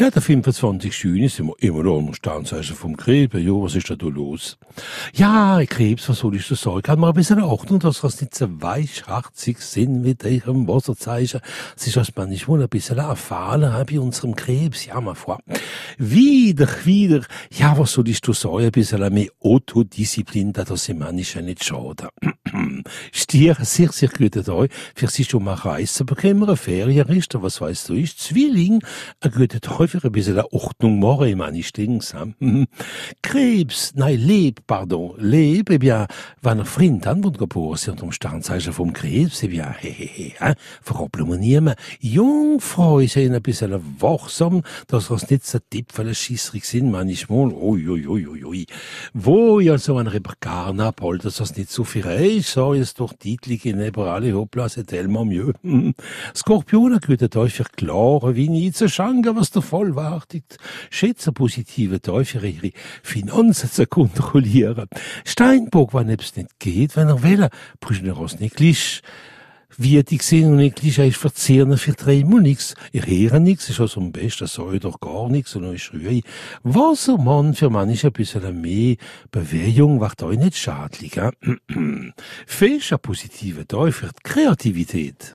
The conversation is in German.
Ja, der 25. Juni sind wir immer noch am Sternzeichen vom Krebs. Ja, was ist da da los? Ja, Krebs, was soll ich da sagen? Kann man ein bisschen Ordnung, dass wir nicht so weichherzig sind mit ihrem Wasserzeichen. Es ist das manchmal ein bisschen erfahren bei unserem Krebs. Ja, mal vor. Wieder, wieder. Ja, was soll ich da sagen? Ein bisschen mehr Autodisziplin, das ist manchmal nicht schade. Stier, sehr, sehr guter Tag. Für sich schon mal reisen bekommen, eine Ferienrichter, was weißt du, ist Zwilling, ein guter für ein bisschen Ordnung machen, ich meine, ich denke, Krebs, nein, Leb, pardon, Leb, eh bien, wenn ein Freund an, wo geboren sind, um Sternzeichen vom Krebs, eh bien, hehehe, hein, verroppeln wir niemand. Jungfrau ist ein bisschen wachsam, dass wir nicht so Tipfel schissrig sind, manchmal, ui, ui, ui, ui, ui. Wo ja so ein Reperkarna, Paul, dass das nicht so viel ist, so ist doch Titel, neben alle hoppla, c'est tellement mieux. Skorpion, ein guter Tag für klare zu schanken, was der vollwartigt. Schätze positive für ihre Finanzen zu kontrollieren. Steinbock, wenn es nicht geht, wenn er will, brüchen er aus nicht gleich. Wie die gesehen und eigentlich ist verzehren für dreimal nix. Ihr hören nix, ist also am besten, soll doch gar nix, und ich schreie. Wassermann für manche ein bisschen mehr Bewegung macht euch nicht schadlich? Fest ein positiver Tag für die Kreativität.